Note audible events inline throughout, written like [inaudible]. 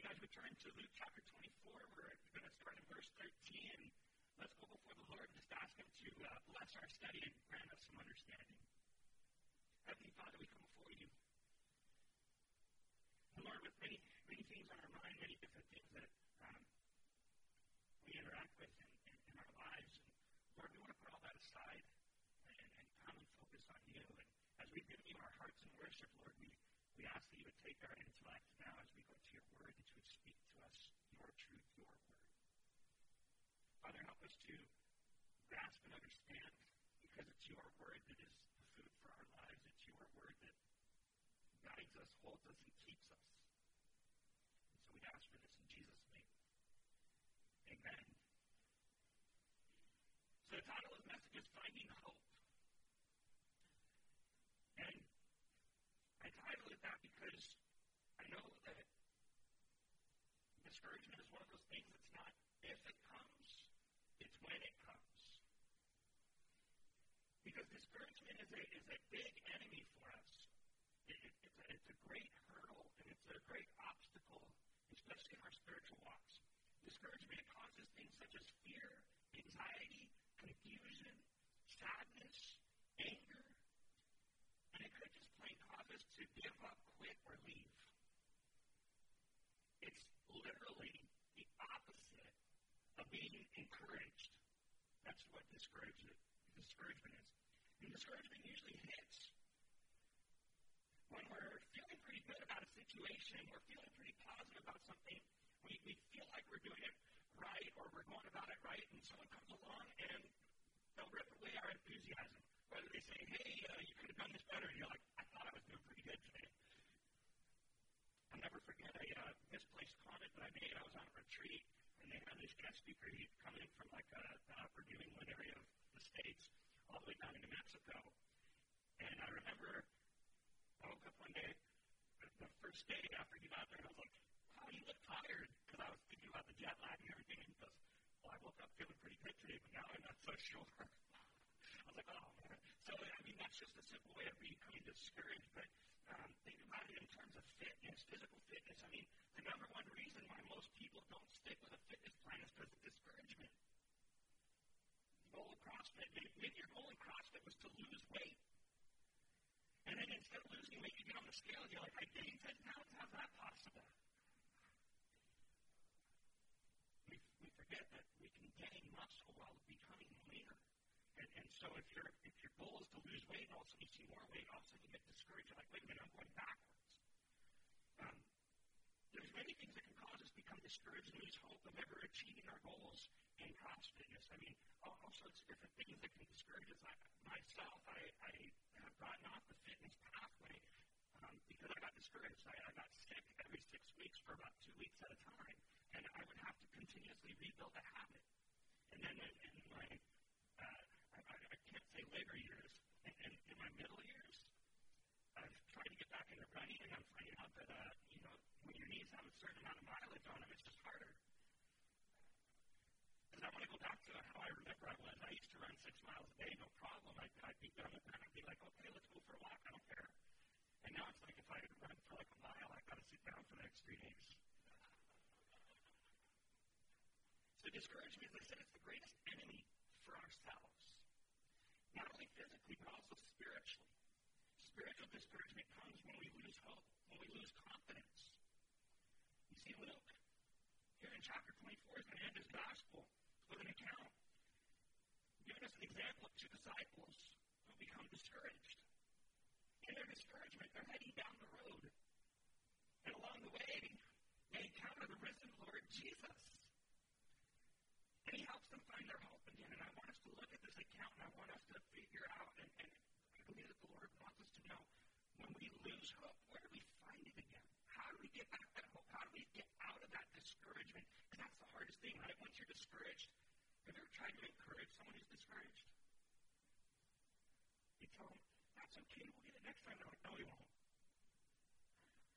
you guys would turn to Luke chapter 24, we're going to start in verse 13. Let's go before the Lord and just ask Him to uh, bless our study and grant us some understanding. Heavenly Father, we come before you. And Lord, with many, many things on our mind, many different things that um, we interact with in, in, in, our lives. And Lord, we want to put all that aside and, and come and focus on you. And as we give you our hearts in worship, Lord, we, we ask that you would take our intellect now as we go to your word, that you would speak to us your truth, your word. Father, help us to grasp and understand because it's your word that is the food for our lives. It's your word that guides us, holds us, and keeps us. And so we ask for this in Jesus' name. Amen. So the title of the message is Finding Hope. And I titled it that because I know that discouragement is one of those things that's not if it comes, it's when it comes. Because discouragement is a, is a big enemy for us. It, it, it's, a, it's a great hurdle and it's a great obstacle, especially in our spiritual walks. Discouragement causes things such as fear, anxiety, confusion, sadness, anger, and it could just plain cause us to give up, quit, or leave. It's literally the opposite of being encouraged. That's what discouragement, discouragement is. And discouragement usually hits when we're feeling pretty good about a situation, we're feeling pretty positive about something, we, we feel like we're doing it right or we're going about it right, and someone comes along and away our enthusiasm. Whether they say, hey, uh, you could have done this better, and you're like, I thought I was doing pretty good today. I'll never forget a uh, misplaced comment that I made. I was on a retreat, and they had this guest speaker. He'd come in from like uh, the upper New England area of the States all the way down into Mexico. And I remember I woke up one day, the first day after he got there, and I was like, wow, you look tired. Because I was thinking about the jet lag and everything. And he goes, well, I woke up feeling pretty good today, but now I'm not so sure. [laughs] I was like, oh, man. So, I mean, that's just a simple way of becoming discouraged. But um, think about it in terms of fitness, physical fitness. I mean, the number one reason why most people don't stick with a fitness plan is because of discouragement. The goal of CrossFit, maybe your goal in CrossFit was to lose weight. And then instead of losing weight, you get on the scale and you're like, I gained 10 pounds. How's that possible? We, we forget that we can gain muscle while becoming leaner. And, and so if, your if your goal is to lose weight and all of a sudden you see more weight, all of a sudden you get discouraged. You're like, wait a minute, I'm going backwards. Um, there's many things that can cause us to become discouraged and lose hope of ever achieving our goals in CrossFitness. I mean, all, all sorts of different things that can discourage us. I, myself, I, I have gotten off the fitness pathway um, because I got discouraged. I, I got sick every six weeks for about two weeks at a time, and I would have to continuously rebuild a habit. And then in, in my, uh, I, I can't say later years, in, in, in my middle years, I've tried to get back into running, and I'm finding out that, uh, you know, when your knees have a certain amount of mileage on them, it's just harder. Because I want to go back to how I remember I was. I used to run six miles a day, no problem. I'd, I'd be done with that. I'd be like, okay, let's go for a walk. I don't care. And now it's like if I run for like a mile, I've got to sit down for the next three days. So discouragement, as I said, it's the greatest enemy for ourselves. Not only physically, but also spiritually. Spiritual discouragement comes when we lose hope, when we lose confidence. You see, Luke, here in chapter 24, is going to end his gospel with an account giving us an example of two disciples who become discouraged. In their discouragement, they're heading down the road. And along the way, they encounter the risen Lord Jesus. And he helps them find their hope again. And I want us to look at this account and I want us to figure out, and, and I believe that the Lord wants us to know when we lose hope, where do we find it again? How do we get back that hope? How do we get out of that discouragement? Because that's the hardest thing, right? Once you're discouraged, have you ever tried to encourage someone who's discouraged? You tell them, that's okay, we'll get it next time. They're like, no, we won't.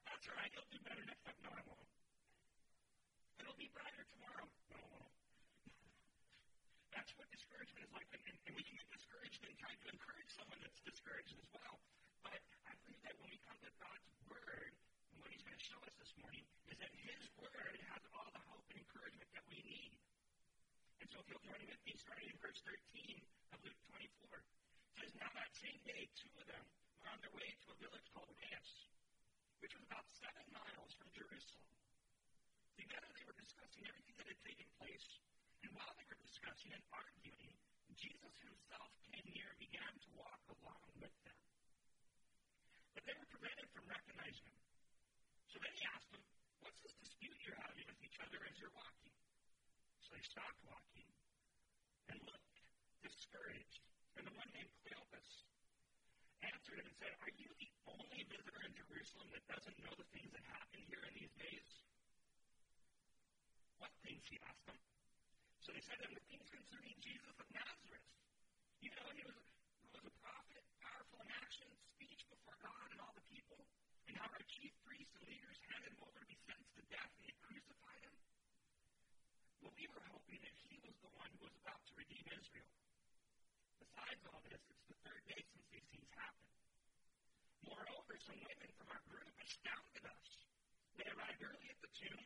That's all right, you'll do better next time. No, I won't. It'll be brighter tomorrow. No, it won't. That's what discouragement is like. And, and, and we can get discouraged and try to encourage someone that's discouraged as well. But I believe that when we come to God's Word, and what He's going to show us this morning is that His Word has all the hope and encouragement that we need. And so if you'll join with me, starting in verse 13 of Luke 24, it says, Now that same day, two of them were on their way to a village called Emmaus, which was about seven miles from Jerusalem. Together they were discussing everything that had taken place and while they were discussing and arguing, Jesus himself came near and began to walk along with them. But they were prevented from recognizing him. So then he asked them, What's this dispute you're having with each other as you're walking? So they stopped walking and looked, discouraged. And the one named Cleopas answered him and said, Are you the only visitor in Jerusalem that doesn't know the things that happen here in these days? What things? He asked them. So they said to him, The things concerning Jesus of Nazareth. You know, he was, he was a prophet, powerful in action, speech before God and all the people. And how our chief priests and leaders handed him over to be sentenced to death, and they crucified him. Well, we were hoping that he was the one who was about to redeem Israel. Besides all this, it's the third day since these things happened. Moreover, some women from our group astounded us. They arrived early at the tomb,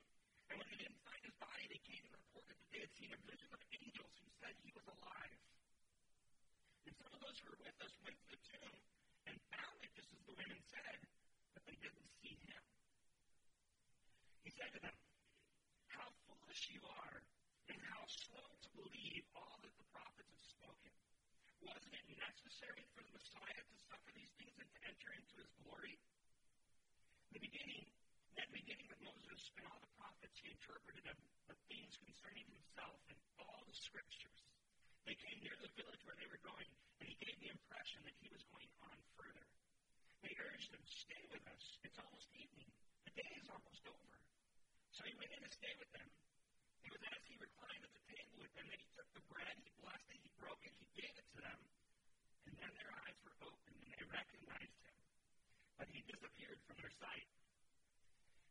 and when they didn't find his body, they came and reported that they had seen a vision of angels who said he was alive. And some of those who were with us went to the tomb and found it just as the women said, but they didn't see him. He said to them, How foolish you are, and how slow to believe all that the prophets have spoken. Wasn't it necessary for the Messiah to suffer these things and to enter into his glory? In the beginning, that beginning with Moses and all the prophets, he interpreted of the things concerning himself and all the scriptures. They came near the village where they were going, and he gave the impression that he was going on further. They urged him, Stay with us. It's almost evening. The day is almost over. So he went in to stay with them. It was as he reclined at the table with them that he took the bread, he blessed it, he broke it, he gave it to them, and then their eyes were opened and they recognized him. But he disappeared from their sight.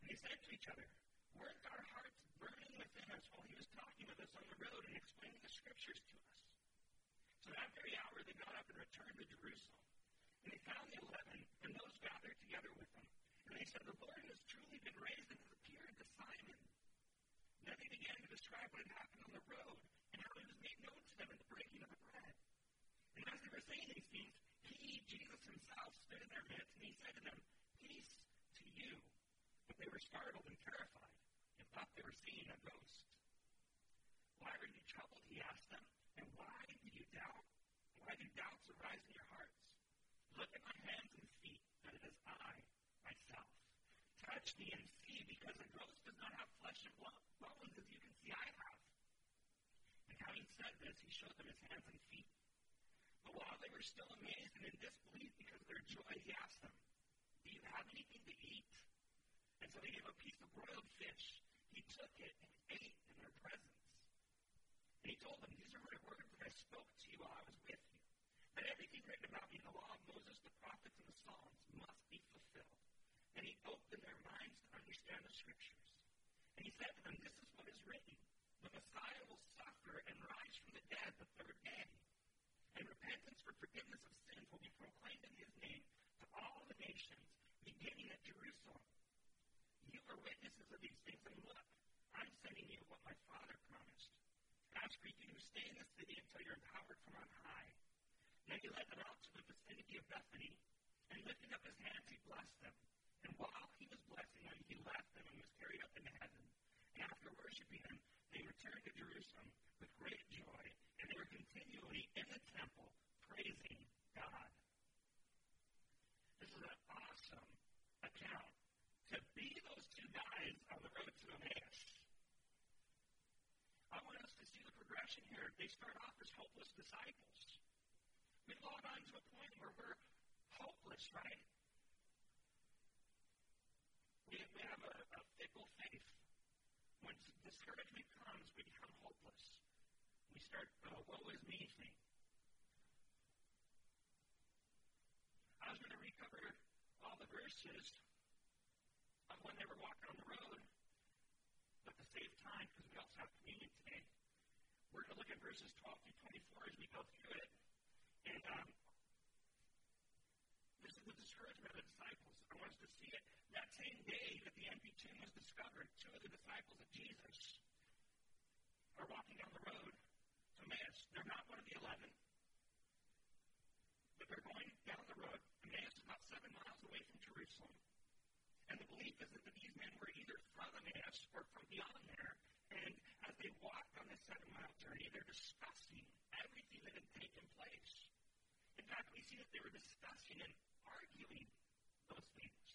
They said to each other, Weren't our hearts burning within us while he was talking with us on the road and explaining the scriptures to us? So that very hour they got up and returned to Jerusalem. And they found the eleven and those gathered together with them. And they said, The Lord has truly been raised and has appeared to Simon. Then they began to describe what had happened on the road and how it was made known to them in the breaking of the bread. And as they were saying these things, he, Jesus himself, stood in their midst and he said to them, Peace to you. But they were startled and terrified and thought they were seeing a ghost. Why are you troubled? He asked them. And why do you doubt? Why do doubts arise in your hearts? Look at my hands and feet, that it is I, myself. Touch me and see, because a ghost does not have flesh and bones as you can see I have. And having said this, he showed them his hands and feet. But while they were still amazed and in disbelief because of their joy, he asked them, Do you have anything to eat? And so they gave a piece of broiled fish. He took it and ate in their presence. And he told them, These are my words that I spoke to you while I was with you. That everything written about me in the law of Moses, the prophets, and the Psalms must be fulfilled. And he opened their minds to understand the scriptures. And he said to them, This is what is written. The Messiah will suffer and rise from the dead the third day. And repentance for forgiveness of sins will be proclaimed in his name to all the nations, beginning at Jerusalem. You are witnesses of these things, and look, I'm sending you what my Father promised. As for you, stay in the city until you're empowered from on high. Then he led them out to the vicinity of Bethany, and lifting up his hands, he blessed them. And while he was blessing them, he left them and was carried up into heaven. And after worshiping him, they returned to Jerusalem with great joy, and they were continually in the temple praising God. This is an awesome account. To be those two guys on the road to Emmaus. I want us to see the here. They start off as hopeless disciples. We've all gotten to a point where we're hopeless, right? We, we have a, a fickle faith. When discouragement comes, we become hopeless. We start, uh, woe is me thing. I was going to recover all the verses of when they were walking on the road, We're going to look at verses 12 through 24 as we go through it. And um, this is the discouragement of the disciples. I want us to see it. That same day that the empty tomb was discovered, two of the disciples of Jesus are walking down the road to Emmaus. They're not one of the eleven, but they're going down the road. Emmaus is about seven miles away from Jerusalem. And the belief is that these men were either from Emmaus or from beyond there, and as they walked on this seven mile journey, they're discussing everything that had taken place. In fact, we see that they were discussing and arguing those things.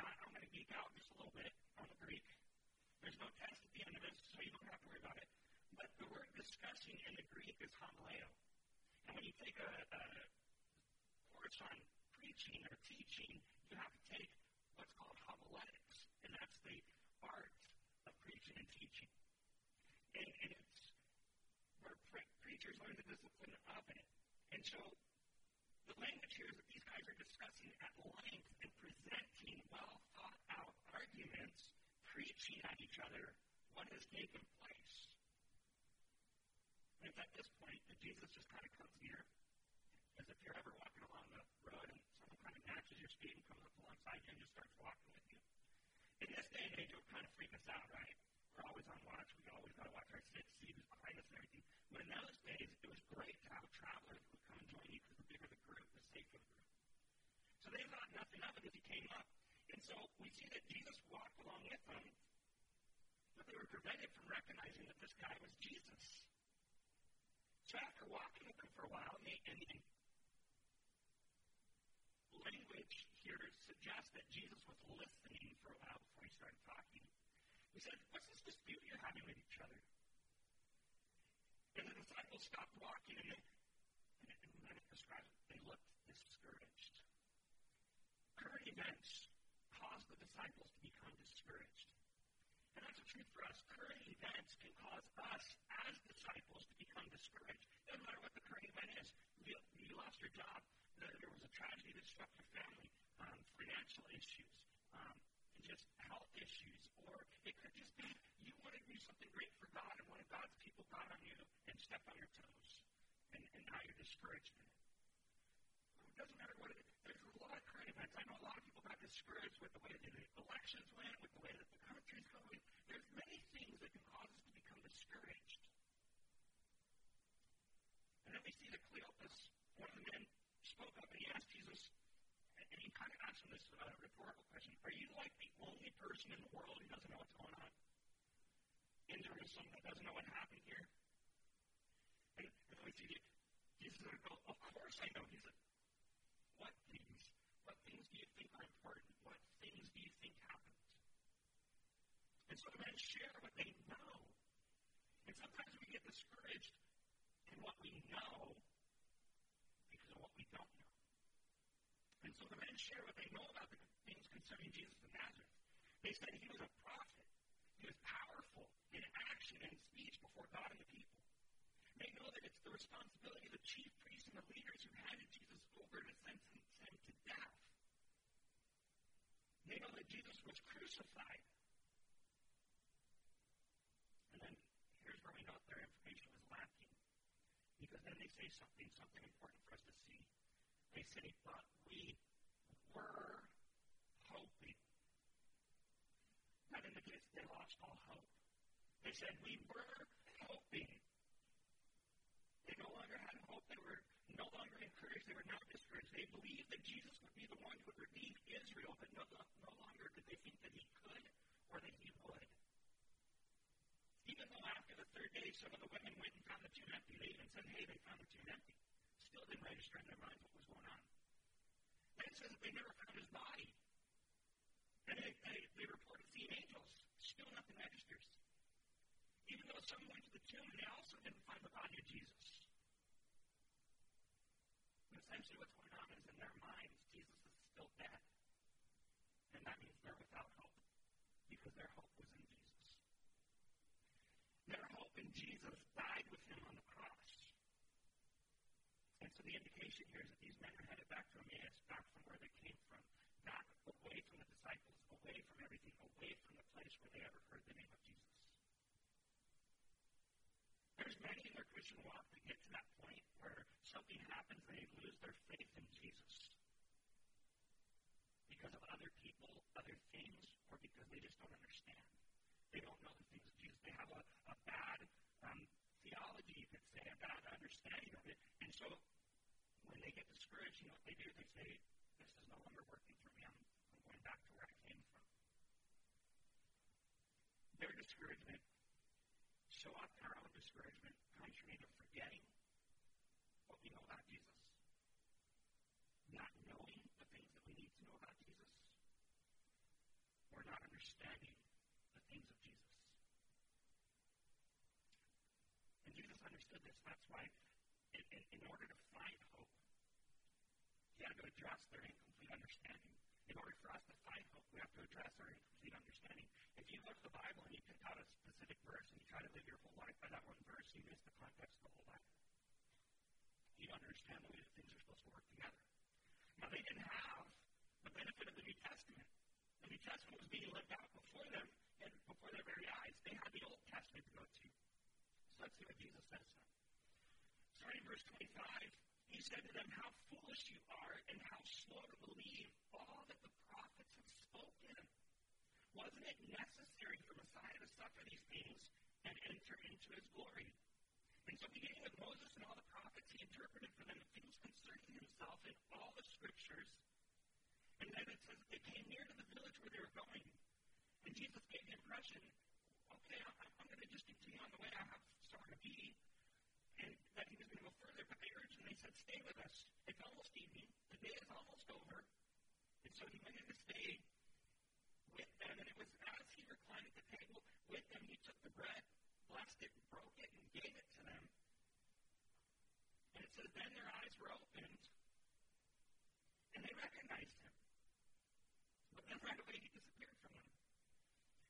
Now, I'm going to geek out just a little bit on the Greek. There's no test at the end of this, so you don't have to worry about it. But the word discussing in the Greek is homileo. And when you take a, a course on preaching or teaching, you have to take what's called homiletics, and that's the art of preaching and teaching. And, and it's where pre- preachers learn the discipline of it. And so the language here is that these guys are discussing at length and presenting well thought out arguments, preaching at each other what has taken place. And it's at this point that Jesus just kind of comes near, as if you're ever walking along the road and someone kind of matches your speed and comes up alongside you and just starts walking with you. In this day and age, it would kind of freak us out, right? We're always on watch. We always got to watch our six, see who's behind us and everything. But in those days, it was great to have a traveler who would come and join you because the bigger the group, the safer the group. So they thought nothing of it as he came up. And so we see that Jesus walked along with them, but they were prevented from recognizing that this guy was Jesus. So after walking with them for a while, and, they, and, and language here suggests that Jesus was listening for a while before he started talking. He said, What's this dispute you're having with each other? And the disciples stopped walking, and, they, and, and then it describes they looked discouraged. Current events caused the disciples to become discouraged. And that's the truth for us. Current events can cause us as disciples to become discouraged. Doesn't matter what the current event is. You, you lost your job. There was a tragedy that struck your family. Um, financial issues. Um, just health issues. Or it could just be you want to do something great for God, and one of God's people got on you and stepped on your toes. And, and now you're discouraged in it. It doesn't matter what it is. There's a lot of current events. I know a discouraged with the way the elections went, with the way that the country's going. There's many things that can cause us to become discouraged. And then we see that Cleopas, one of the men, spoke up and he asked Jesus, and he kind of asked him this uh, rhetorical question Are you like the only person in the world who doesn't know what's going on in Jerusalem, that doesn't know what happened here? And, and we see Jesus would go, Of course I know. He said, What things? What things do you think are important? What things do you think happened? And so the men share what they know. And sometimes we get discouraged in what we know because of what we don't know. And so the men share what they know about the things concerning Jesus of Nazareth. They said he was a prophet. He was powerful in action and speech before God and the people. They know that it's the responsibility of the chief priests and the leaders who handed Jesus over to sentence him to death. They know that Jesus was crucified. And then here's where we know their information was lacking. Because then they say something, something important for us to see. They say, but we were hoping. That indicates they lost all hope. They said, we were hoping. They no longer had hope. They were no longer encouraged. They were now discouraged. They believed that Jesus would be the one who would redeem Israel, but no, no longer did they think that he could or that he would. Even though after the third day, some of the women went and found the tomb empty, they even said, hey, they found the tomb empty. Still didn't register in their minds what was going on. Then it says that they never found his body. And they, they, they reported seeing angels. Still nothing registers. Even though some went to the tomb and they also didn't find the body of Jesus. And essentially what's going on is in their minds, Jesus is still dead. And that means they're without hope. Because their hope was. Their hope in Jesus died with him on the cross. And so the indication here is that these men are headed back to Emmaus, back from where they came from, back away from the disciples, away from everything, away from the place where they ever heard the name of Jesus. There's many in their Christian walk that get to that point where something happens and they lose their faith in Jesus because of other people, other things, or because they just don't understand. They don't know the things of Jesus. They have a, a bad um, theology, you could say, a bad understanding of it. And so when they get discouraged, you know what they do? They say, This is no longer working for me. I'm, I'm going back to where I came from. Their discouragement so often our own discouragement comes from either forgetting what we know about Jesus, not knowing the things that we need to know about Jesus, or not understanding the things of Jesus. And Jesus understood this. That's why, in, in order to find hope, you have to address their incomplete understanding. In order for us to find hope, we have to address our incomplete understanding. If you go to the Bible and you pick out a specific verse and you try to live your whole life by that one verse, you miss the context of the whole Bible. You don't understand the way that things are supposed to work together. Now, they didn't have the benefit of the New Testament. The New Testament was being lived out before them and before their very eyes. They had the Old Testament to go to. So let's see what Jesus says now. 20, verse 25, he said to them, How foolish you are, and how slow to believe all that the prophets have spoken. Wasn't it necessary for Messiah to suffer these things and enter into his glory? And so, beginning with Moses and all the prophets, he interpreted for them the things concerning himself in all the scriptures. And then it says they came near to the village where they were going. And Jesus gave the impression, okay, I'm, I'm going to just continue on the way I have started to be and that he was going to go further, but they urged and they said, stay with us. It's almost evening. The day is almost over. And so he went in to stay with them. And it was as he reclined at the table with them, he took the bread, blessed it, broke it, and gave it to them. And it says, then their eyes were opened, and they recognized him. But then right away he disappeared from them.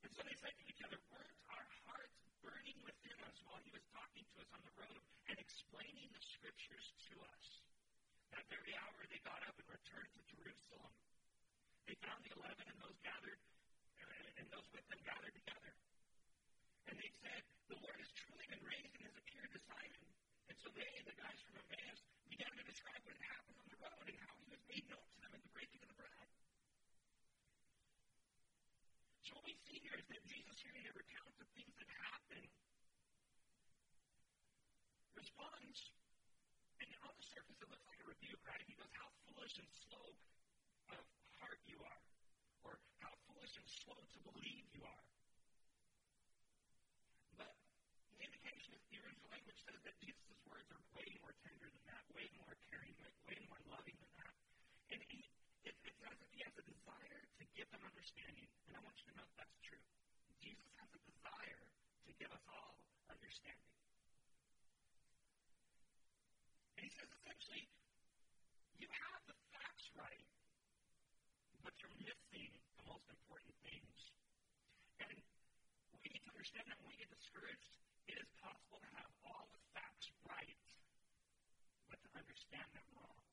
And so they said to each other, weren't our hearts burning within us while he was talking to us on the road and explaining the scriptures to us? That very hour they got up and returned to Jerusalem. They found the eleven and those gathered, uh, and those with them gathered together. And they said, The Lord has truly been raised and has appeared to Simon. And so they, the guys from Emmaus, began to describe what had happened on the road and how he was made known to them in the breaking of the bread. So what we see here is that Jesus here the things that happened responds, and on the surface it looks like a rebuke, right? He goes, How foolish and slow of heart you are, or how foolish and slow to believe you are. But the indication is the original language says that Jesus' words are way more tender than that, way more caring, way more loving than that. And he, it, it's as if he has a desire to give them understanding. And I want you to know that's true. Jesus has a desire to give us all understanding. And he says essentially, you have the facts right, but you're missing the most important things. And we need to understand that when we get discouraged, it is possible to have all the facts right, but to understand them wrong.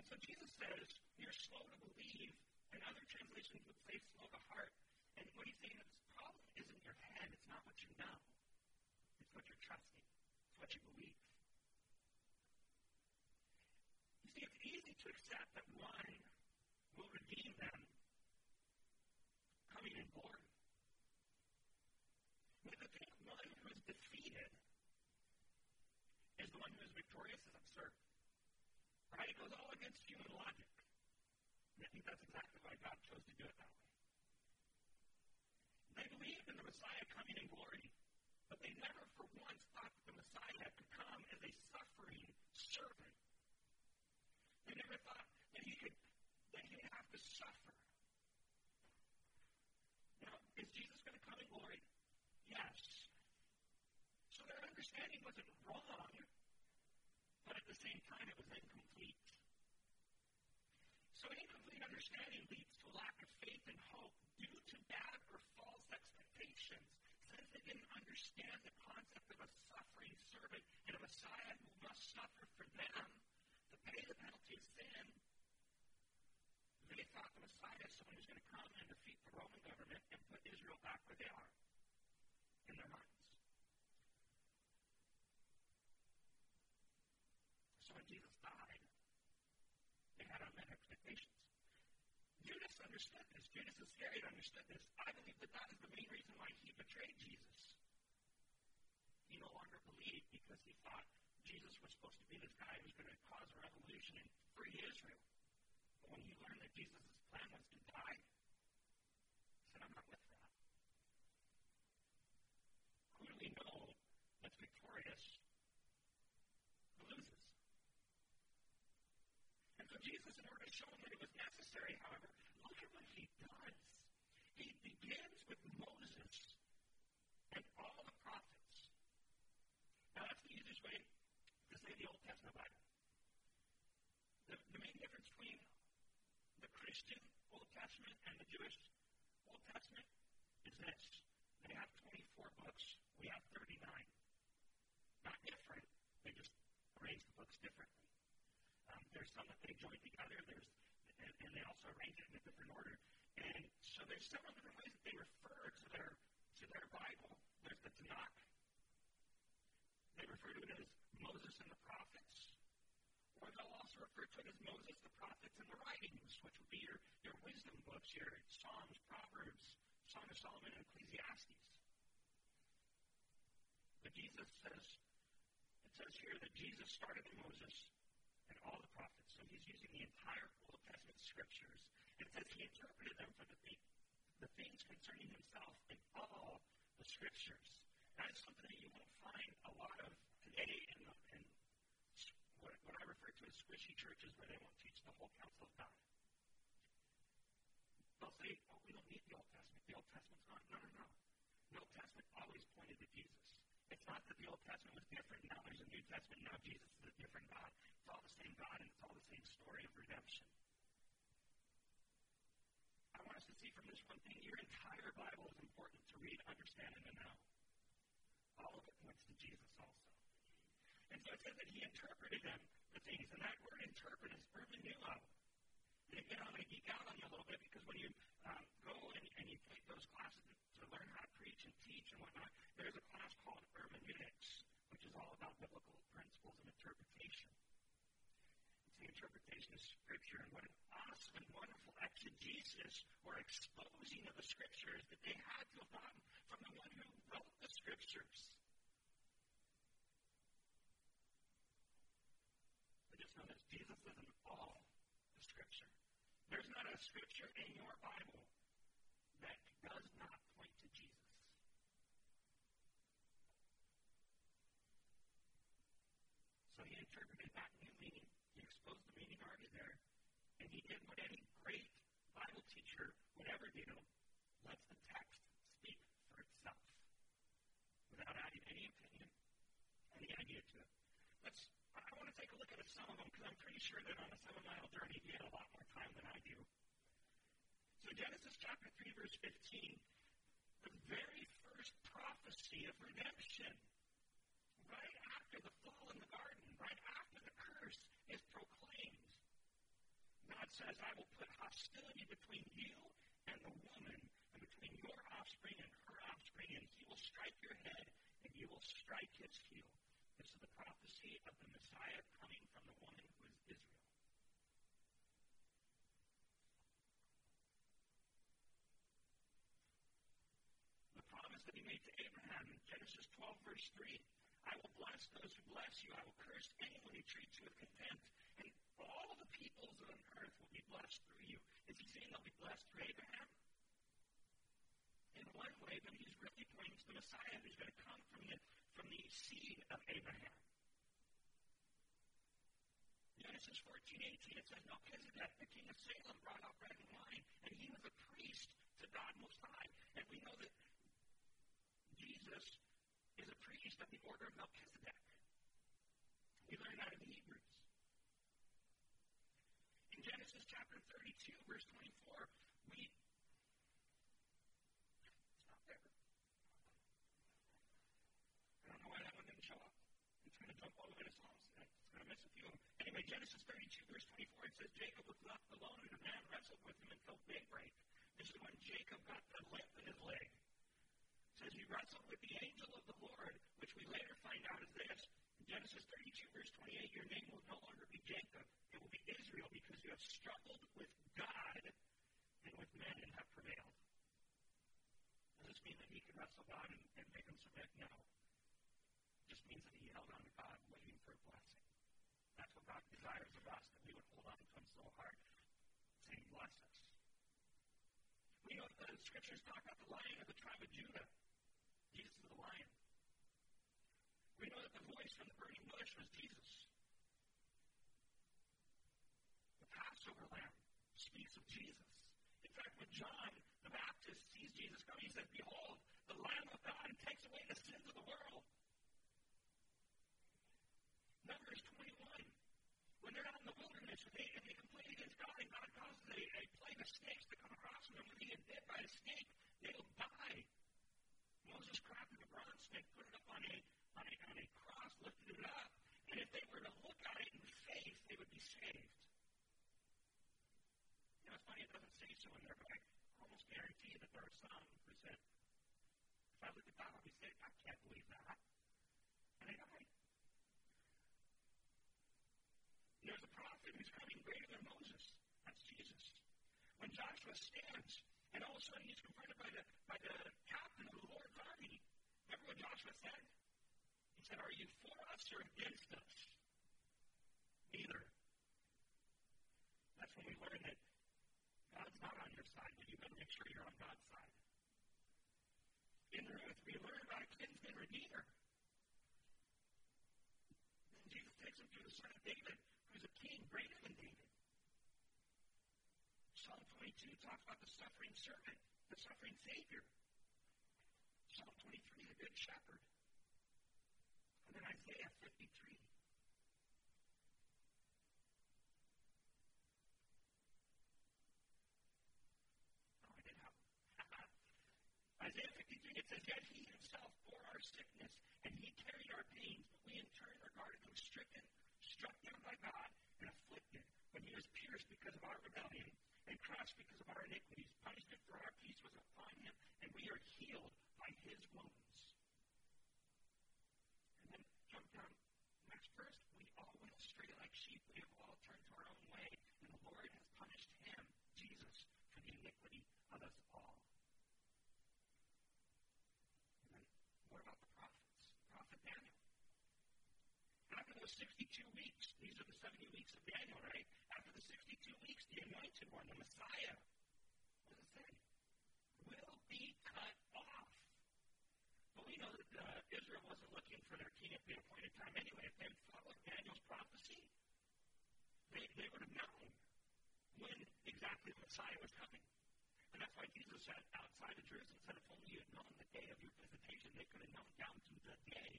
And so Jesus says, you're slow to believe, and other translations would say slow to heart. And what he's saying is the problem isn't your head, it's not what you know. What you're trusting. It's what you believe. You see, it's easy to accept that one will redeem them coming in glory. But to think one who is defeated is the one who is victorious is absurd. Right? It goes all against human logic. And I think that's exactly why God chose to do it that way. They believed in the Messiah coming in glory, they never for once thought that the Messiah had to come as a suffering servant. They never thought that he could that he would have to suffer. Now, is Jesus going to come in glory? Yes. So their understanding wasn't wrong, but at the same time it was incomplete. So incomplete understanding leads to lack of faith and hope due to bad or false expectations. Since they didn't understand the concept of a suffering servant and a Messiah who must suffer for them to pay the penalty of sin, they thought the Messiah is someone who's going to come and defeat the Roman government and put Israel back where they are in their minds. So when Jesus died, they had unmet expectations. Judas understood this. Judas Iscariot understood this. I believe that that is the main reason why he betrayed Jesus. He no longer believed because he thought Jesus was supposed to be this guy who was going to cause a revolution and free Israel. But when he learned that Jesus' plan was to die, he said, I'm not with that. Clearly know that's victorious who loses. And so Jesus, in order to show him that it was necessary, however, look at what he does. He begins with Moses and all the prophets. Now, that's the easiest way to say the Old Testament Bible. The, the main difference between the Christian Old Testament and the Jewish Old Testament is this. They have 24 books. We have 39. Not different. They just arrange the books differently. There's some that they join together. There's and, and they also arrange it in a different order. And so there's several different ways that they refer to their to their Bible. There's the Tanakh. They refer to it as Moses and the prophets. Or they'll also refer to it as Moses, the prophets, and the writings, which would be your, your wisdom books, your Psalms, Proverbs, Song of Solomon, and Ecclesiastes. But Jesus says, it says here that Jesus started with Moses and all the prophets. So he's using the entire Old Testament scriptures. And it says he interpreted them for the, th- the things concerning himself in all the scriptures. That is something that you won't find a lot of today in, the, in what, what I refer to as squishy churches where they won't teach the whole counsel of God. They'll say, oh, we don't need the Old Testament. The Old Testament's not. No, no, no. The Old Testament always pointed to Jesus. It's not that the Old Testament was different. Now there's a New Testament. Now Jesus is a different God. It's all the same God, and it's all the same story of redemption. I want us to see from this one thing your entire Bible is important to read, understand, and to know. All of it points to Jesus also. And so it says that he interpreted them, the things, and that word interpret is hermeneuo. And again, I'm going to geek out on you a little bit because when you um, go and, and you take those classes to learn how to preach and teach and whatnot, there's a class called hermeneutics, which is all about biblical principles of interpretation. It's the interpretation of Scripture. And what an awesome and wonderful exegesis or exposing of the Scriptures that they had to have gotten from the one who wrote the Scriptures. But just know this Jesus is in all the Scripture. There's not a Scripture in your Bible that does not point to Jesus. So he interpreted that new meaning. He exposed the meaning already there. And he did what any great Bible teacher would ever do lets the text speak for itself without adding any opinion, any idea to it. Let's, I want to take a look at some of them because I'm pretty sure that on a seven mile journey he had a lot more time than I do. So, Genesis chapter 3, verse 15, the very first prophecy of redemption right after the fall in the garden, right after the curse is proclaimed, God says, I will put hostility between you and the woman, and between your offspring and her offspring, and he will strike your head, and you will strike his heel. This is the prophecy of the Messiah coming from the woman who is Israel. The promise that he made to Abraham in Genesis 12, verse 3 I will bless those who bless you. I will curse anyone who treats you with contempt. And all the peoples on earth will be blessed through you. Is he saying they'll be blessed through Abraham? In one way, but he's really pointing to the Messiah who's going to come from the, from the seed of Abraham. Genesis 14, 18, it says, Melchizedek, the king of Salem, brought out bread and wine, and he was a priest to God Most High. And we know that Jesus is a priest of the order of Melchizedek. We learn that in Hebrews. In Genesis chapter 32, verse 24, we. It's not there. I don't know why that one didn't show up. It's going to jump all the way to Psalms. It's going to miss a few. Anyway, Genesis 32, verse 24, it says, Jacob was left alone, and a man wrestled with him until daybreak. This is when Jacob got the limp in his leg says he wrestled with the angel of the Lord, which we later find out is this. In Genesis 32, verse 28, your name will no longer be Jacob. It will be Israel because you have struggled with God and with men and have prevailed. Does this mean that he can wrestle God and, and make him submit? No. just means that he held on to God, waiting for a blessing. That's what God desires of us, that we would hold on to him so hard, saying, bless us. We know that the scriptures talk about the lion of the tribe of Judah. Jesus the lion. We know that the voice from the burning bush was Jesus. The Passover lamb speaks of Jesus. In fact, when John the Baptist sees Jesus coming, he says, Behold, the Lamb of God takes away the sins of the world. Numbers 21. When they're out in the wilderness and they, and they complain against God, and God causes a, a plague of snakes to come across them, and when they get bit by a snake, they'll die. Moses crafted a bronze snake, put it up on a, on a, on a cross, lifted it up, and if they were to look at it in faith, they would be saved. You know, it's funny, it doesn't say so in there, but I almost guarantee that there are some who said, if I look at that, I'll be saved. I can't believe that. And they died. There's a prophet who's coming greater than Moses. That's Jesus. When Joshua stands, and all of a sudden he's confronted by the, by the captain of the Lord's army, remember what Joshua said? He said, Are you for us or against us? Neither. That's when we learn that God's not on your side, but you better make sure you're on God's side. In Ruth, we learn about a kinsman redeemer. And Jesus takes him to the son of David, who's a king greater than David. Psalm 22 talks about the suffering servant, the suffering Savior. Psalm 23, the good shepherd. And then Isaiah 53. Oh, I did have [laughs] Isaiah 53, it says, Yet he himself bore our sickness, and he carried our pains, but we in turn regarded him stricken, struck down by God, and afflicted. But he was pierced because of our rebellion, and crushed because of our iniquities. Punishment for our peace was upon him, and we are healed by his wounds. And then jump down next verse. We all went astray like sheep. We have all turned to our own way, and the Lord has punished him, Jesus, for the iniquity of us all. And then what about the prophets? Prophet Daniel. Those 62 weeks, these are the 70 weeks of Daniel, right? After the 62 weeks, the anointed one, the Messiah, what does it say? Will be cut off. But we know that uh, Israel wasn't looking for their king at the appointed time anyway. If they had followed Daniel's prophecy, they, they would have known when exactly the Messiah was coming. And that's why Jesus said outside of Jerusalem, said, if only you had known the day of your visitation, they could have known down to the day.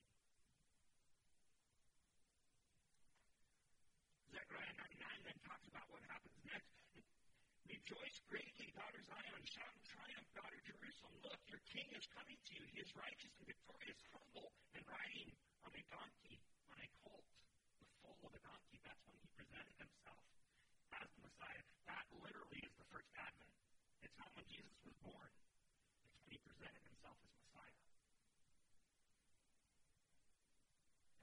Zechariah 99 then talks about what happens next. Rejoice greatly, daughter Zion. Shout in triumph, daughter Jerusalem. Look, your king is coming to you. He is righteous and victorious, humble, and riding on a donkey, on a colt, the foal of a donkey. That's when he presented himself as the Messiah. That literally is the first advent. It's not when Jesus was born. It's when he presented himself as Messiah.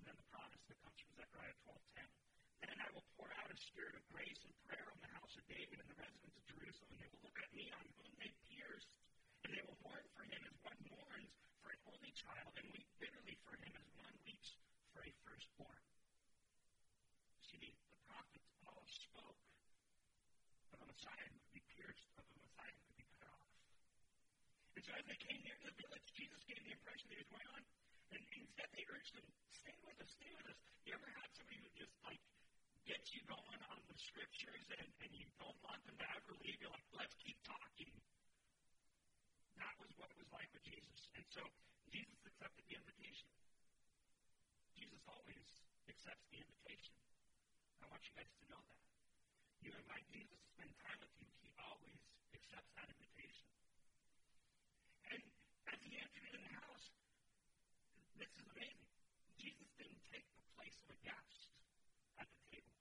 And then the promise that comes from Zechariah 12.10. Then I will pour out a spirit of grace and prayer on the house of David and the residents of Jerusalem, they will look at me on whom they pierced, and they will mourn for him as one mourns for an only child, and weep bitterly for him as one weeps for a firstborn. See, the, the prophets all spoke of a Messiah who could be pierced, of a Messiah who could be cut off. And so as they came near to the village, Jesus gave the impression that he was going on, and instead they urged him, stay with us, stay with us. You ever had somebody who just, like, gets you going on the scriptures and, and you don't want them to ever leave? You're like, let's keep talking. That was what it was like with Jesus. And so Jesus accepted the invitation. Jesus always accepts the invitation. I want you guys to know that. You invite Jesus to spend time with you, he always accepts that invitation. And as he entered in the house, this is amazing. Jesus didn't take the place of a guest at the table.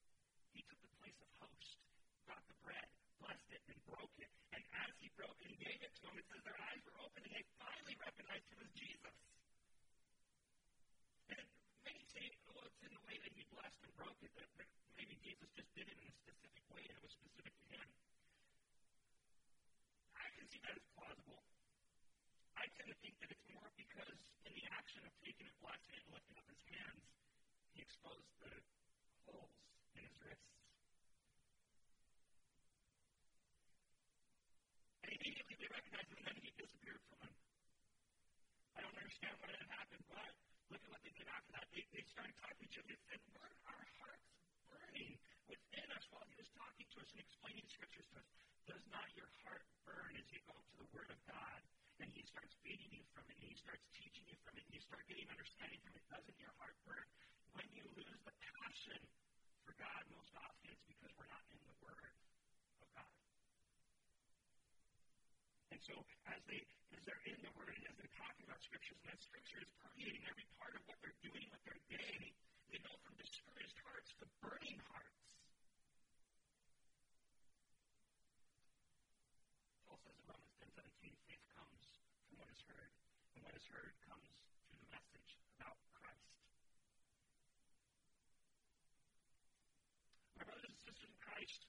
He took the place of host, got the bread, blessed it, and broke it. And as he broke and gave it to them, it says their eyes were open and they finally recognized him as Jesus. And many say, well, it's in the way that he blessed and broke it, that maybe Jesus just did it in a specific way and it was specific to him. I can see that as plausible. I tend to think that it's more because in the action of taking a blessing and lifting up his hands, he exposed the holes in his wrists. And immediately they recognized him, and then he disappeared from them. I don't understand why that happened, but look at what they did after that. They, they started talking to each other. Said, Weren't our hearts burning within us while he was talking to us and explaining scriptures to us? Does not your heart burn as you go to the Word of God and He starts feeding you from it and He starts teaching you from it and you start getting understanding from it? Doesn't your heart burn? When you lose the passion for God, most often it's because we're not in the Word of God. And so as they as they're in the Word and as they're talking about scriptures and that scripture is permeating every part of what they're doing with their day, they go from discouraged hearts to burning hearts. Paul says in Romans 10 17, faith comes from what is heard, and what is heard comes through the message about Christ. My brothers and sisters in Christ,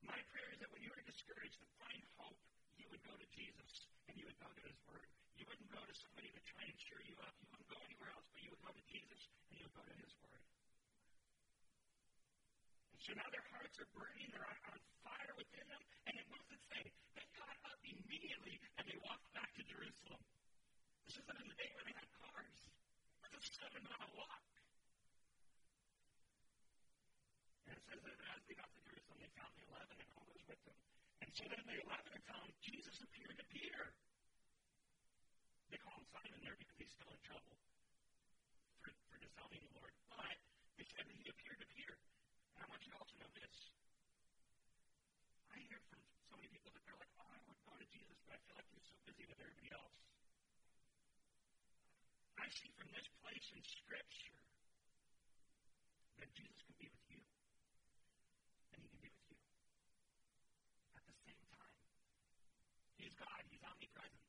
my prayer is that when you are discouraged and find hope, you would go to Jesus and you would go to His Word. You wouldn't go to somebody to try and cheer you up. You wouldn't go anywhere else, but you would go to Jesus and you would go to His Word. And so now their hearts are burning, they're on, on fire within them, and it must say they got up immediately and they walked back to Jerusalem. This isn't in the day when they had cars. It's a seven mile walk. And it says that as they got to Jerusalem, they found the eleven and all those with them. And so then the eleven are telling Jesus appeared to Peter. They call him Simon there because he's still in trouble for, for disowning the Lord. But they said that he appeared to Peter. And I want you all to know this. I hear from so many people that they're like, oh, I would go to Jesus, but I feel like he's so busy with everybody else. I see from this place in Scripture that Jesus can be with you, and he can be with you at the same time. He's God, he's omnipresent.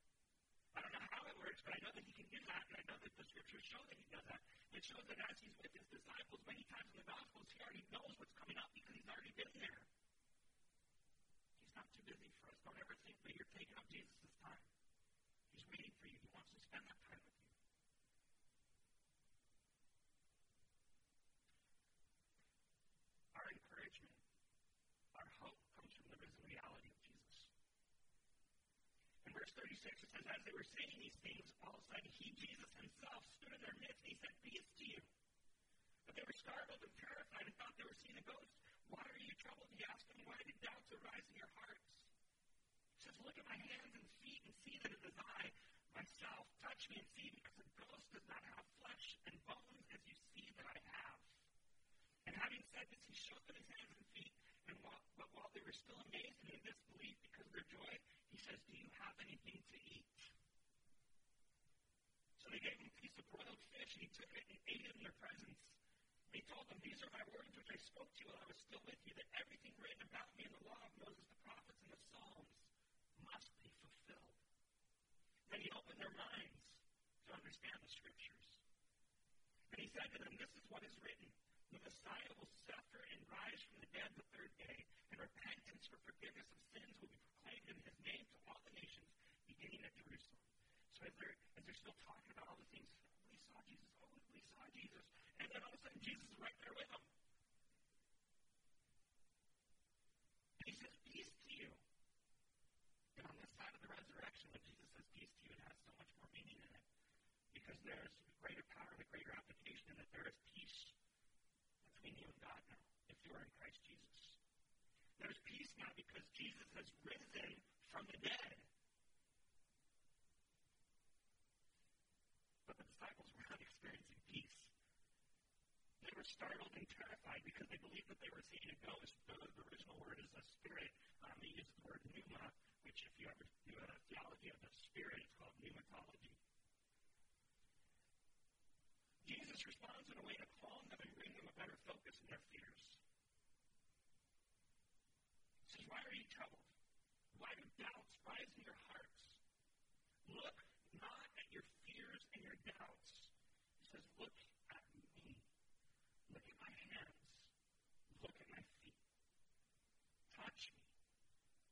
I don't know how it works, but I know that he can do that, and I know that the Scriptures show that he does that. It shows that as he's with his disciples, many times in the Gospels, he already knows what's coming up because he's already been there. He's not too busy for us. Don't ever think that you're taking up Jesus' time. He's waiting for you. He wants to spend that time with you. Our encouragement, our hope comes from the risen reality of Jesus. In verse 36, it says, As they were saying these things, all of a sudden he, Jesus himself, stood in their midst and he said, Peace to you. But they were startled and terrified and thought they were seeing a ghost. Why are you troubled? He asked them, Why did doubts arise in your hearts? Says, Look at my hands and feet and see that it is I myself. Touch me and see, because a ghost does not have flesh and bones as you see that I have. And having said this, he showed them his hands and feet. And while, but while they were still amazed and in disbelief because of their joy, he says, Do you have anything to eat? So they gave him a piece of broiled fish, and he took it and ate it in their presence. And he told them, These are my words which I spoke to you while I was still with you, that everything written about me in the law of Moses, the prophets, and the Psalms must be fulfilled. Then he opened their minds to understand the scriptures. And he said to them, This is what is written. The Messiah will suffer and rise from the dead the third day, and repentance for forgiveness of sins will be proclaimed in his name to all the nations, beginning at Jerusalem. So as they're, as they're still talking about all the things, we saw Jesus, oh, we saw Jesus. And then all of a sudden, Jesus is right there with them. And he says, Peace to you. And on this side of the resurrection, when Jesus says peace to you, it has so much more meaning in it. Because there's greater power and a greater application in that there is peace between you and God now, if you are in Christ Jesus. There's peace now because Jesus has risen from the dead. But the disciples were not experiencing peace. They were startled and terrified because they believed that they were seeing a ghost. The, the original word is a spirit. Um, they use the word pneuma, which if you ever do a theology of the spirit, it's called pneumatology. Jesus responds in a way to calm them and bring them a better focus in their fears. Why are you troubled? Why do doubts rise in your hearts? Look not at your fears and your doubts. He says, Look at me. Look at my hands. Look at my feet. Touch me.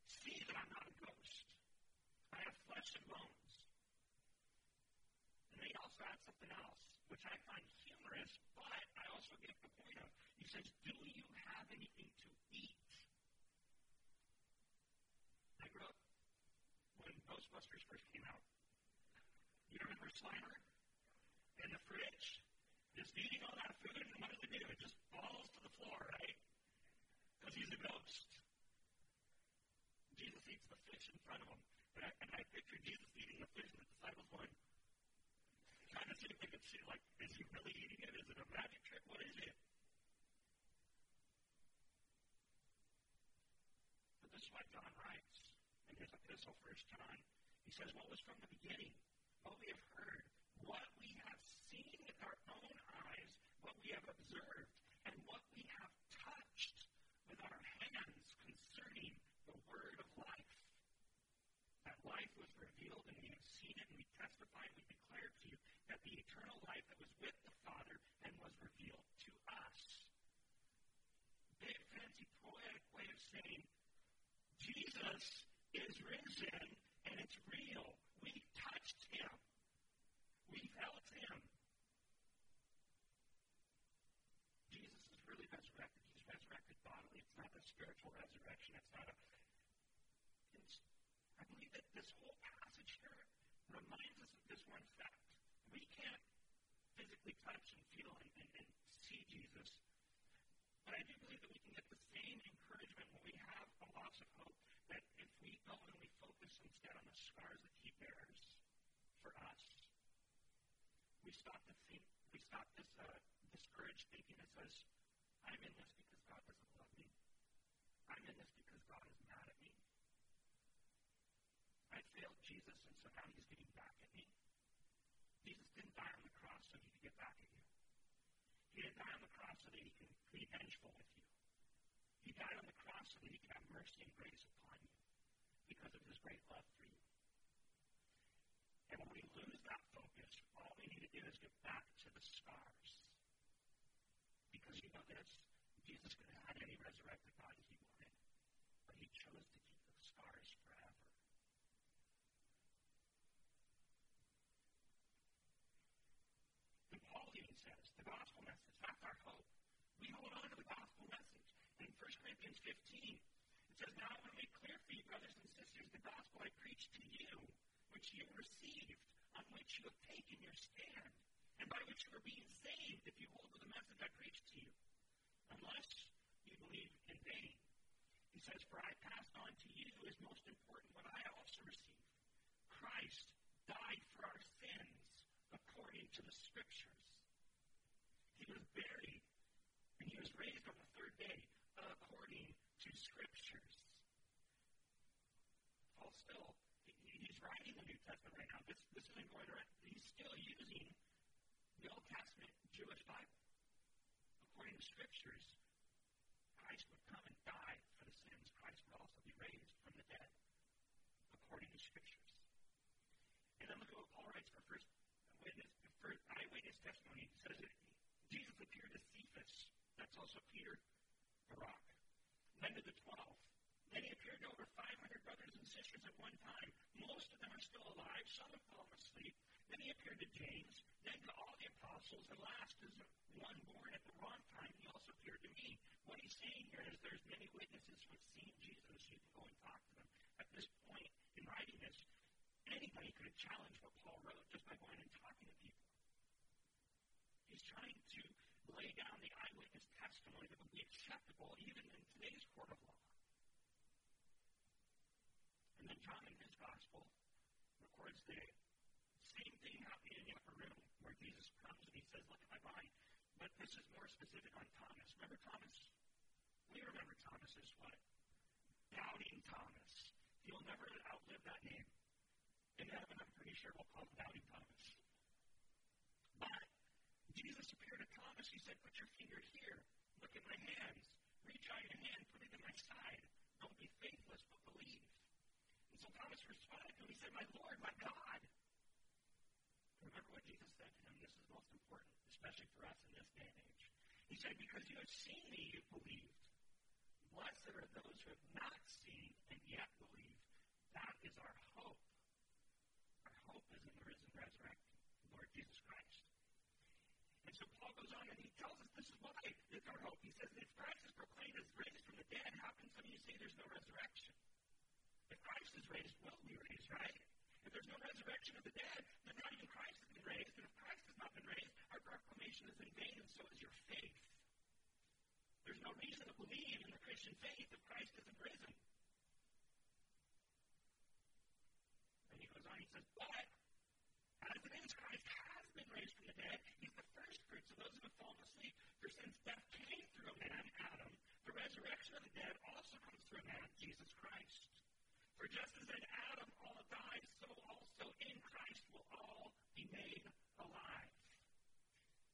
See that I'm not a ghost. I have flesh and bones. And then he also adds something else, which I find humorous, but I also get the point of. He says, Do you have anything to eat? I grew up when Ghostbusters first came out. You remember Slimer? In the fridge? Just eating all that food, and what does he do? It just falls to the floor, right? Because he's a ghost. Jesus eats the fish in front of him. And I, and I picture Jesus eating the fish, and the disciples going, trying to see if they could see, like, is he really eating it? Is it a magic trick? What is it? But this is what John writes in his epistle, First John. He says, What was from the beginning, what we have heard, what we have seen with our own eyes, what we have observed, and what we have touched with our hands concerning the word of life. That life was revealed, and we have seen it, and we testify, and we declare to you that the eternal life that was with the Father and was revealed to us. Big, fancy, poetic way of saying Jesus is risen, and it's real. We touched him. We felt him. Jesus is really resurrected. He's resurrected bodily. It's not a spiritual resurrection. It's not a. It's, I believe that this whole passage here reminds us of this one fact. We can't physically touch and feel and, and, and see Jesus. But I do believe that we can get the same encouragement when we have a loss of hope that if we go and we focus instead on the scars that he bears for us, we stop to think, we stop this uh, discouraged thinking that says, I'm in this because God doesn't love me. I'm in this because God is mad at me. I failed Jesus, and so now he's getting back at me. Jesus didn't die on the cross so he could get back at you. He didn't die on the cross so that he can be vengeful with you. He died on the cross so that he could have mercy and grace upon you because of his great love for you. And when we lose that focus, all we need to do is get back to the scars. Because you know this, Jesus could have had any resurrected body he wanted, but he chose to keep the scars forever. And Paul even says, the gospel message, that's our hope. We hold on to the gospel message. In 1 Corinthians 15, it says, Now I want to make clear for you, brothers and sisters, the gospel I preached to you, which you received, on which you have taken your stand, and by which you are being saved if you hold to the message I preached to you, unless you believe in vain. He says, For I passed on to you as most important what I also received. Christ died for our sins according to the Scriptures. He was buried, and he was raised on the third day according to Scriptures. Paul still, he's writing the New Testament right now. This, this isn't going around. He's still using the Old Testament Jewish Bible. According to Scriptures, Christ would come and die for the sins. Christ would also be raised from the dead, according to Scriptures. And then look at what Paul writes for first witness, for eyewitness testimony. He says that Jesus appeared to Cephas. That's also Peter, the rock. Then to the twelve. He appeared to over 500 brothers and sisters at one time. Most of them are still alive. Some have fallen asleep. Then he appeared to James. Then to all the apostles. And last is one born at the wrong time. He also appeared to me. What he's saying here is there's many witnesses who have seen Jesus. You can go and talk to them. At this point in writing this, anybody could have challenged what Paul wrote just by going and talking to people. He's trying to lay down the eyewitness testimony that would be acceptable even in today's court of law. And John in his gospel records the same thing happening in the upper room where Jesus comes and he says, Look at my body. But this is more specific on Thomas. Remember Thomas? We remember Thomas as what? Doubting Thomas. He'll never outlive that name. In heaven, I'm pretty sure we'll call him Doubting Thomas. But Jesus appeared to Thomas. He said, Put your finger here. Look at my hands. Reach out your hand. Put it in my side. Don't be faithless, but believe. And so Thomas responded to him. He said, My Lord, my God. Remember what Jesus said to him. This is most important, especially for us in this day and age. He said, Because you have seen me, you believed. Blessed are those who have not seen and yet believe. That is our hope. Our hope is in the risen, resurrected Lord Jesus Christ. And so Paul goes on and he tells us this is why it's our hope. He says, if Christ is proclaimed as raised from the dead, how can some of you say there's no resurrection? If Christ is raised, we'll be raised, right? If there's no resurrection of the dead, then not even Christ has been raised. Not been raised, our proclamation is in vain, and so is your faith. There's no reason to believe in the Christian faith if Christ isn't risen. And he goes on, he says, but as it is, Christ has been raised from the dead. He's the first fruits of those who have fallen asleep. For since death came through a man, Adam, the resurrection of the dead also comes through a man, Jesus Christ. For just as in Adam all died, so also in Christ will all be made alive.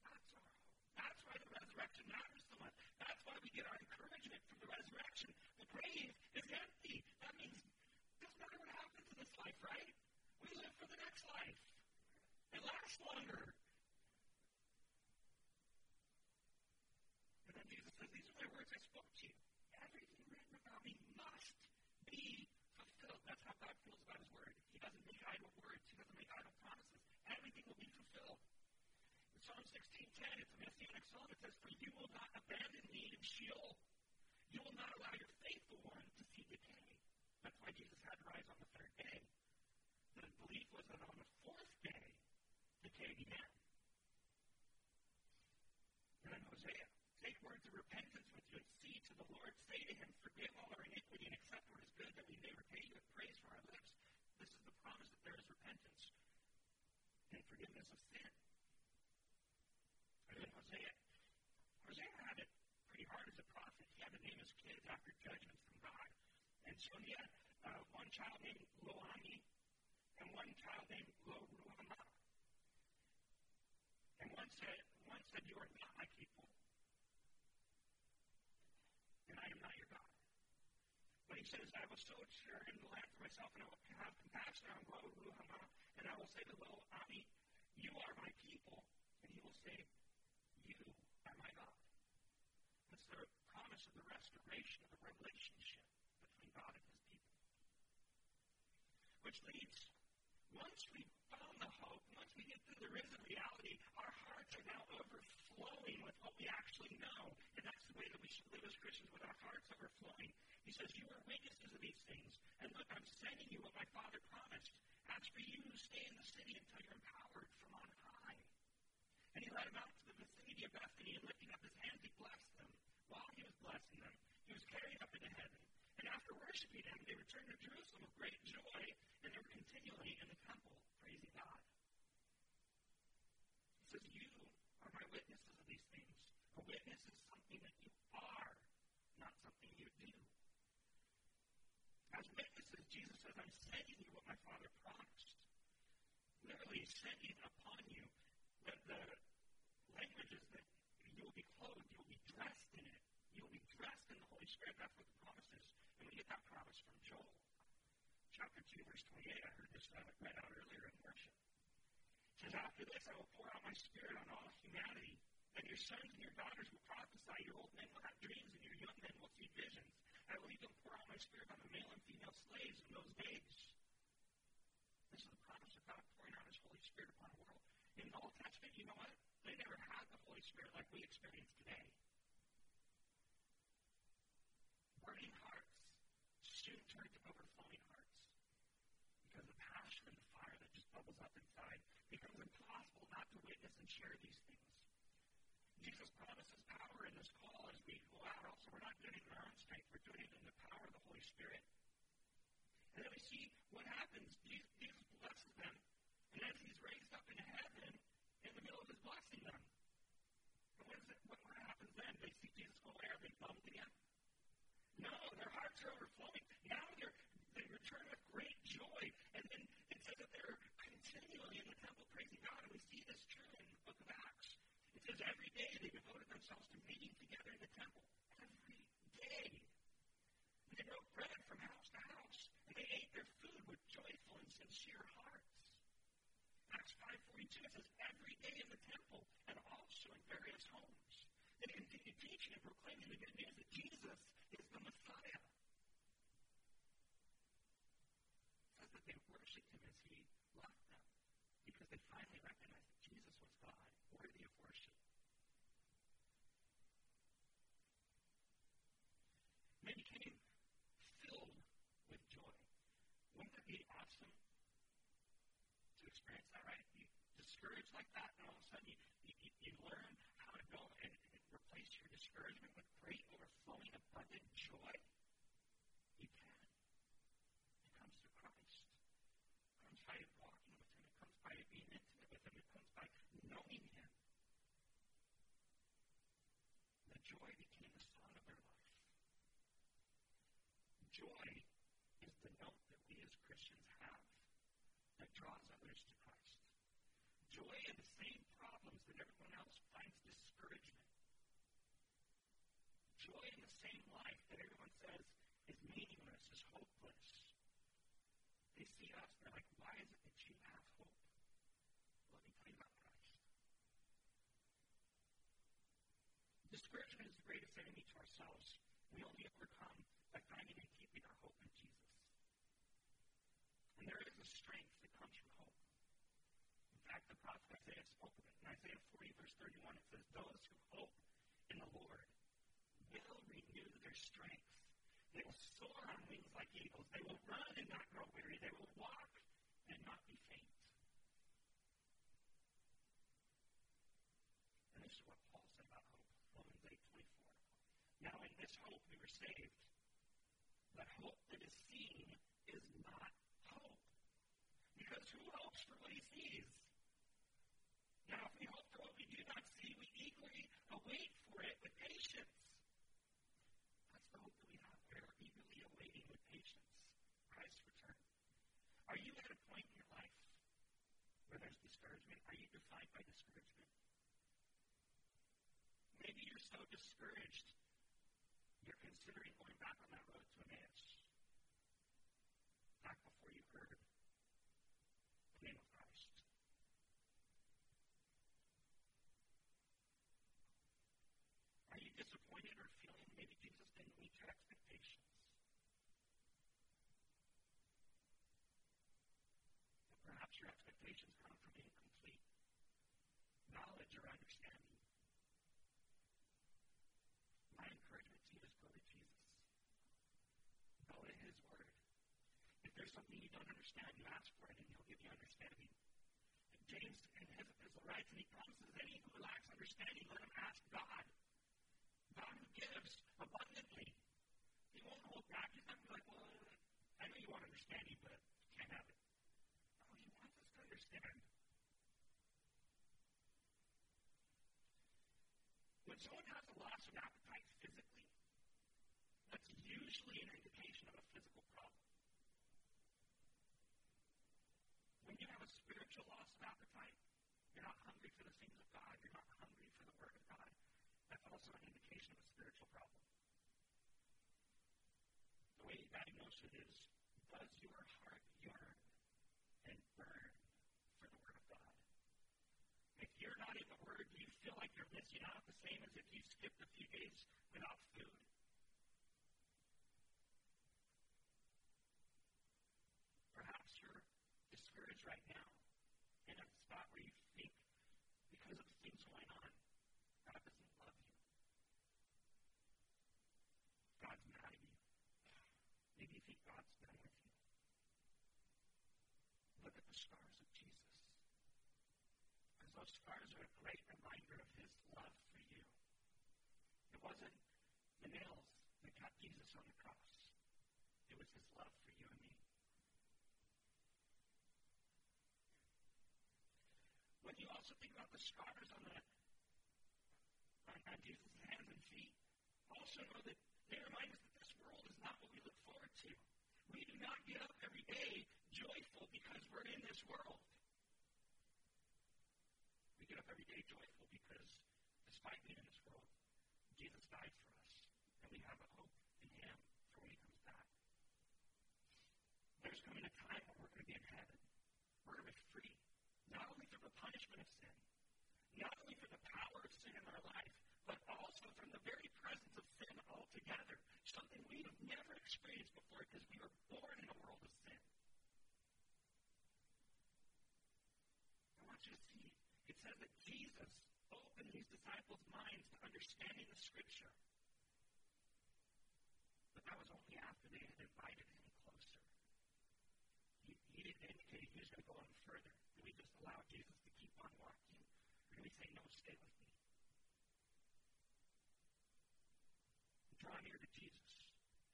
That's our hope. That's why the resurrection matters so much. That's why we get our encouragement from the resurrection. The grave is empty. That means what happens in this life, right? We live for the next life. It lasts longer. And then Jesus says, These are my words I spoke to you. Everything written about me must be fulfilled. That's how God feels about his word. He doesn't make idle words, he doesn't make idle promises. Everything will be fulfilled. In Psalm 16:10, it's a messianic psalm. It says, For you will not abandon me in Sheol. You will not allow your faithful one to see decay. That's why Jesus had to rise on the third day. The belief was that on the fourth day, decay began. And then Hosea, take words of repentance with you and see to the Lord. Say to him, Forgive all our iniquity and accept what is good, that we may repay you with praise for our lips. This is the promise that there is repentance and forgiveness of sin. And then Hosea, Hosea had it pretty hard as a prophet. He had to name his kids after judgments from God. And so he had uh, one child named Lo-Ammi and one child named Lo-Ruhamah. And one said, one said, You are not my people, and I am not your God. But he says, I will sow sure in the land for myself, and I will have compassion on Lo-Ruhamah, and I will say to Lo-Ammi, You are my people, and he will say, You are my God. That's the promise of the restoration of the relationship between God and his people. Which leads, once we found the hope, once we get to the risen reality, our hearts are now overflowing with what we actually know. And that's the way that we should live as Christians, with our hearts overflowing. He says, You are witnesses of these things. And look, I'm sending you what my Father promised. As for you, stay in the city until you're empowered from on high. And he led them out to the vicinity of Bethany, and lifting up his hands, he blessed them. While he was blessing them, he was carried up into heaven. And after worshiping him, they returned to Jerusalem with great joy, and they were continually in the temple, praising God. He says, You are my witnesses of these things. A witness is something that you are, not something you do. As witnesses, Jesus says, I'm sending you what my Father promised. Literally, sending upon you the, the language is that you will be clothed, you will be dressed in it. You will be dressed in the Holy Spirit. That's what the promise is. And we get that promise from Joel. Chapter 2, verse 28. I heard this uh, read out earlier in worship. It says, After this I will pour out my spirit on all humanity, and your sons and your daughters will prophesy, your old men will have dreams, and your young men will see visions. I will even pour out my spirit on the male and female slaves in those days. This is the promise of God pouring out his Holy Spirit upon the world. In the Old Testament, you know what? They never had the Holy Spirit like we experience today. Burning hearts soon turn to overflowing hearts because the passion and the fire that just bubbles up inside becomes impossible not to witness and share these things. Jesus promises power in this call as we go out. Also, we're not doing it in our own strength, we're doing it in the power of the Holy Spirit. And then we see what happens. Jesus blesses them, and as he's raised up in heaven, in the middle of his blessing them. And what, is it, what, happens then? They see Jesus go away. Are they bummed again? No, their hearts are overflowing. Now they return with great joy. And then it says that they're continually in the temple praising God. And we see this true in the book of Acts. It says every day they devoted themselves to meeting together in the temple. Every day. And they broke bread from house to house. And they ate their food with joyful and sincere hearts. Acts 5.42 it says every day in the temple and also in various homes. They continued teaching and proclaiming the good news that Jesus is the Messiah. It says that they worshipped him as he left them because they finally recognized that Jesus was God, worthy of worship. they became filled with joy. Wouldn't that be awesome to experience that, right? You discouraged like that, and all of a sudden you, you, you learn how to go and, and replace your discouragement with great, overflowing, abundant joy. You can. It comes through Christ. It comes by walking with Him. It comes by being intimate with Him. It comes by knowing Him. The joy became the song of their life. Joy is the note that we as Christians have that draws others to Christ. Joy in the same problems that everyone else finds discouragement. Joy in the same life that everyone says is meaningless, is hopeless. They see us and they're like, why is it that you have hope? Let me tell you about Christ. Discouragement is the greatest enemy to ourselves. We only overcome by finding and keeping our hope in Jesus. And there is a strength that comes from hope. In fact, the prophet Isaiah spoke of it. In Isaiah 40, verse 31, it says, Those who hope in the Lord their strength. They will soar on wings like eagles. They will run and not grow weary. They will walk and not be faint. And this is what Paul said about hope. Romans 8, 24. Now in this hope we were saved. But hope that is seen is not hope. Because who hopes for what he sees? Now, if we hope for what we do not see, we eagerly await for it with patience. That's the hope that we have. We are eagerly awaiting with patience Christ's return. Are you at a point in your life where there's discouragement? Are by discouragement? Maybe you're so discouraged you're considering going back on that road to Emmaus. Back before you heard the name of Christ. Are you disappointed or feeling maybe Jesus didn't meet your expectations? Or perhaps your expectations come from incomplete knowledge or understanding. My encouragement to you is go to Jesus. Go to His Word. If there's something you don't understand, you ask for it and He'll give you understanding. And James in his epistle writes, and he promises any who lacks understanding, let him ask God. God who gives abundantly. He won't hold back. He's not be like, well, I know you want understanding, but you can't have it. No, He wants us to understand. When someone has a loss of appetite physically, that's usually an indication of a physical problem. When you have a spiritual loss of appetite, you're not hungry for the things of God, you're not hungry for the Word of God, that's also an indication of a spiritual problem. The way you diagnose it is does your heart yearn and burn for the Word of God? If you're not in the Word, do you feel like you're missing out the same as if you skipped a few days without food? Perhaps you're discouraged right now in a spot where you think, because of the things going on, God doesn't love you. God's mad at you. Maybe you think God's done with you. Look at the scars of Jesus. Because those scars are a great reminder of his love for you. It wasn't the nails that got Jesus on the cross. It was his love for you and me. When you also think about the scars on the on, on Jesus' hands and feet, also know that they remind us that this world is not what we look forward to. We do not get up every day joyful because we're in this world. We get up every day joyful because being in this world, Jesus died for us. And we have a hope in him for when he comes back. There's coming a time when we're going to be in heaven. We're going to be free. Not only from the punishment of sin, not only from the power of sin in our life, but also from the very presence of sin altogether. Something we have never experienced before because we were born in a world of sin. I want you to see. It says that Jesus opened these disciples' minds to understanding the Scripture. But say, No, stay with me. Draw near to Jesus.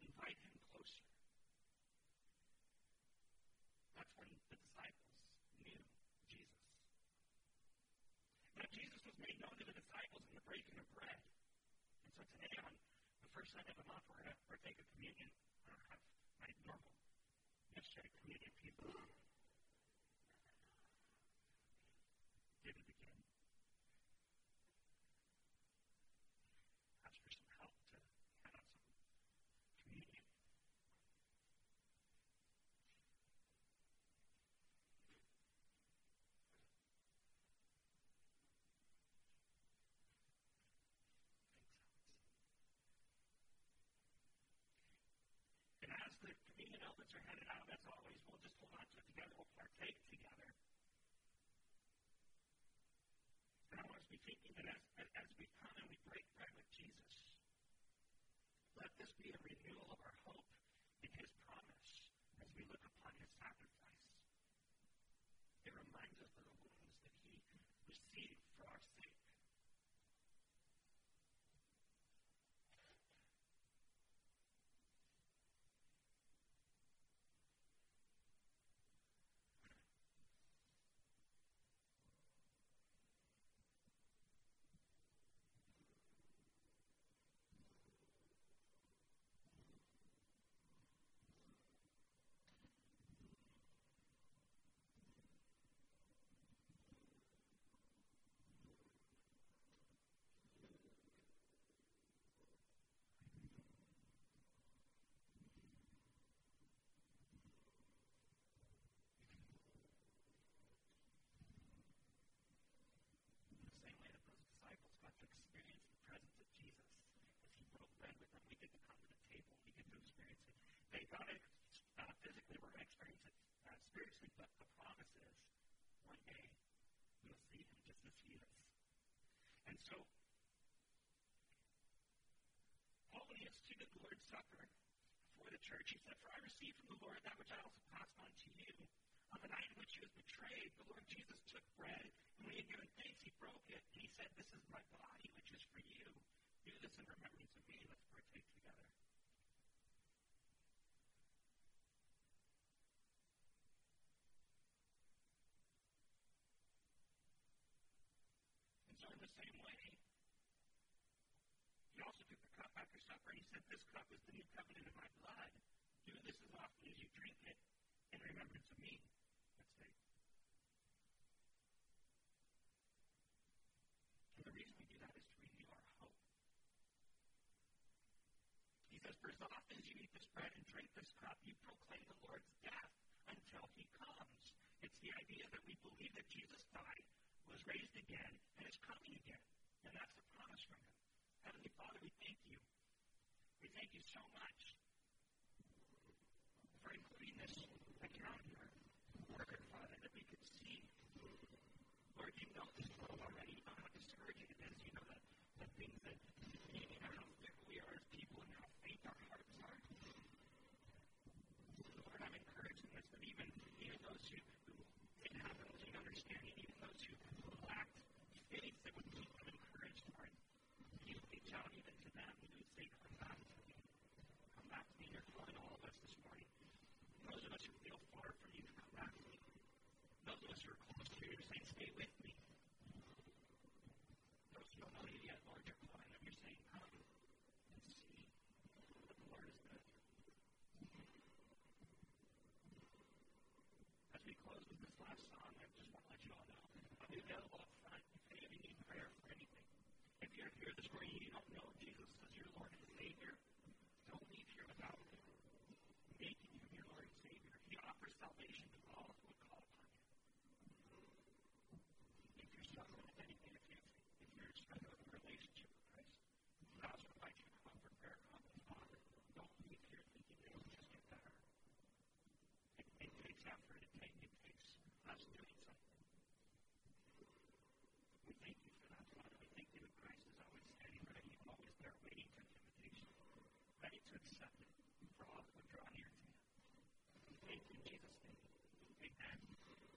Invite him closer. That's when the disciples knew Jesus. Now, Jesus was made known to the disciples in the breaking of bread. And so today, on the first Sunday of the month, we're going to partake of communion. I don't have my normal yesterday communion people. Are headed out, as always, we'll just hold on to it together. We'll partake together. And I want us to be thinking that as, as we come and we break bread with Jesus, let this be a renewal of our hope in his promise as we look upon his sacrifice. It reminds us of the wounds that he received for our sake. got it uh, physically, we're going to experience it uh, spiritually, but the promise is one day we'll see him just as he is. So, Paul, when he instituted the Lord's Supper for the church, he said, For I received from the Lord that which I also passed on to you. On the night in which he was betrayed, the Lord Jesus took bread, and when he had given thanks, he broke it, and he said, This is my body, which is for you. Do this in remembrance of me. Let's partake together. so in the same way, he also took the cup after supper and he said, This cup is the new covenant in my blood. Do this as often as you drink it in remembrance of me. Let's say. And the reason we do that is to renew our hope. He says, For as often as you eat this bread and drink this cup, you proclaim the Lord's death until he comes. It's the idea that we believe that Jesus died was raised again and is coming again. And that's the promise from him. Heavenly Father, we thank you. We thank you so much for including this account here. Lord, Father, that we could see. Know this world already. Know how discouraging is. You know the, the things